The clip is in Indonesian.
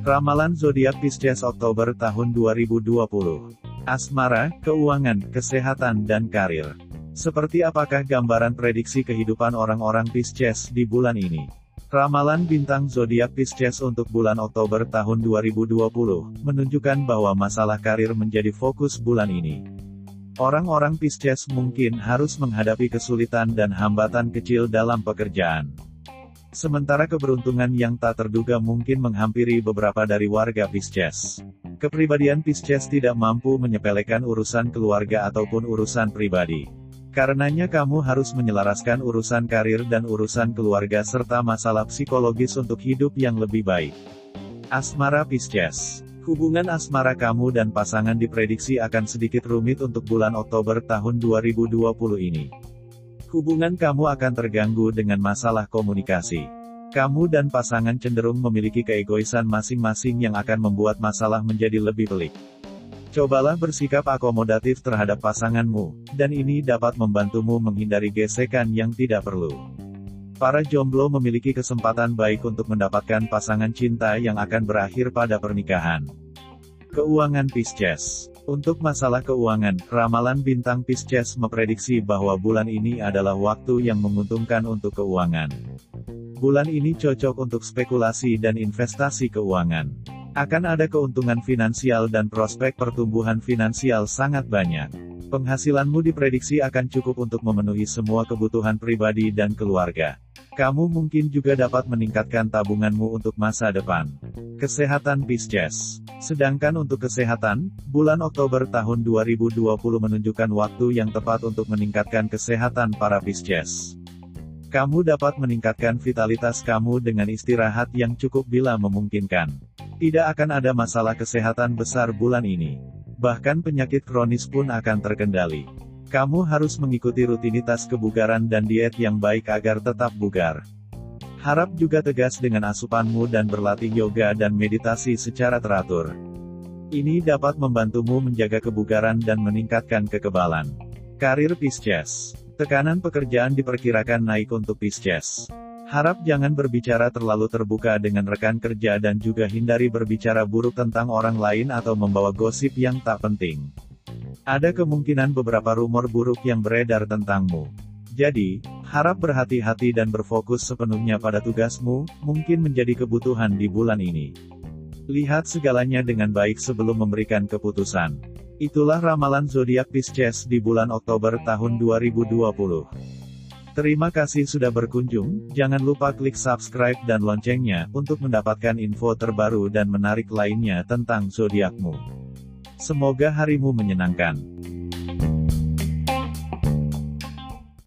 Ramalan zodiak Pisces Oktober tahun 2020. Asmara, keuangan, kesehatan dan karir. Seperti apakah gambaran prediksi kehidupan orang-orang Pisces di bulan ini? Ramalan bintang zodiak Pisces untuk bulan Oktober tahun 2020 menunjukkan bahwa masalah karir menjadi fokus bulan ini. Orang-orang Pisces mungkin harus menghadapi kesulitan dan hambatan kecil dalam pekerjaan. Sementara keberuntungan yang tak terduga mungkin menghampiri beberapa dari warga Pisces. Kepribadian Pisces tidak mampu menyepelekan urusan keluarga ataupun urusan pribadi. Karenanya kamu harus menyelaraskan urusan karir dan urusan keluarga serta masalah psikologis untuk hidup yang lebih baik. Asmara Pisces Hubungan asmara kamu dan pasangan diprediksi akan sedikit rumit untuk bulan Oktober tahun 2020 ini. Hubungan kamu akan terganggu dengan masalah komunikasi. Kamu dan pasangan cenderung memiliki keegoisan masing-masing yang akan membuat masalah menjadi lebih pelik. Cobalah bersikap akomodatif terhadap pasanganmu, dan ini dapat membantumu menghindari gesekan yang tidak perlu. Para jomblo memiliki kesempatan baik untuk mendapatkan pasangan cinta yang akan berakhir pada pernikahan. Keuangan Pisces Untuk masalah keuangan, ramalan bintang Pisces memprediksi bahwa bulan ini adalah waktu yang menguntungkan untuk keuangan. Bulan ini cocok untuk spekulasi dan investasi keuangan. Akan ada keuntungan finansial dan prospek pertumbuhan finansial sangat banyak. Penghasilanmu diprediksi akan cukup untuk memenuhi semua kebutuhan pribadi dan keluarga. Kamu mungkin juga dapat meningkatkan tabunganmu untuk masa depan. Kesehatan Pisces Sedangkan untuk kesehatan, bulan Oktober tahun 2020 menunjukkan waktu yang tepat untuk meningkatkan kesehatan para Pisces. Kamu dapat meningkatkan vitalitas kamu dengan istirahat yang cukup bila memungkinkan. Tidak akan ada masalah kesehatan besar bulan ini. Bahkan penyakit kronis pun akan terkendali. Kamu harus mengikuti rutinitas kebugaran dan diet yang baik agar tetap bugar. Harap juga tegas dengan asupanmu dan berlatih yoga dan meditasi secara teratur. Ini dapat membantumu menjaga kebugaran dan meningkatkan kekebalan. Karir Pisces Tekanan pekerjaan diperkirakan naik untuk Pisces. Harap jangan berbicara terlalu terbuka dengan rekan kerja dan juga hindari berbicara buruk tentang orang lain atau membawa gosip yang tak penting. Ada kemungkinan beberapa rumor buruk yang beredar tentangmu. Jadi, harap berhati-hati dan berfokus sepenuhnya pada tugasmu, mungkin menjadi kebutuhan di bulan ini. Lihat segalanya dengan baik sebelum memberikan keputusan. Itulah ramalan zodiak Pisces di bulan Oktober tahun 2020. Terima kasih sudah berkunjung, jangan lupa klik subscribe dan loncengnya, untuk mendapatkan info terbaru dan menarik lainnya tentang zodiakmu. Semoga harimu menyenangkan.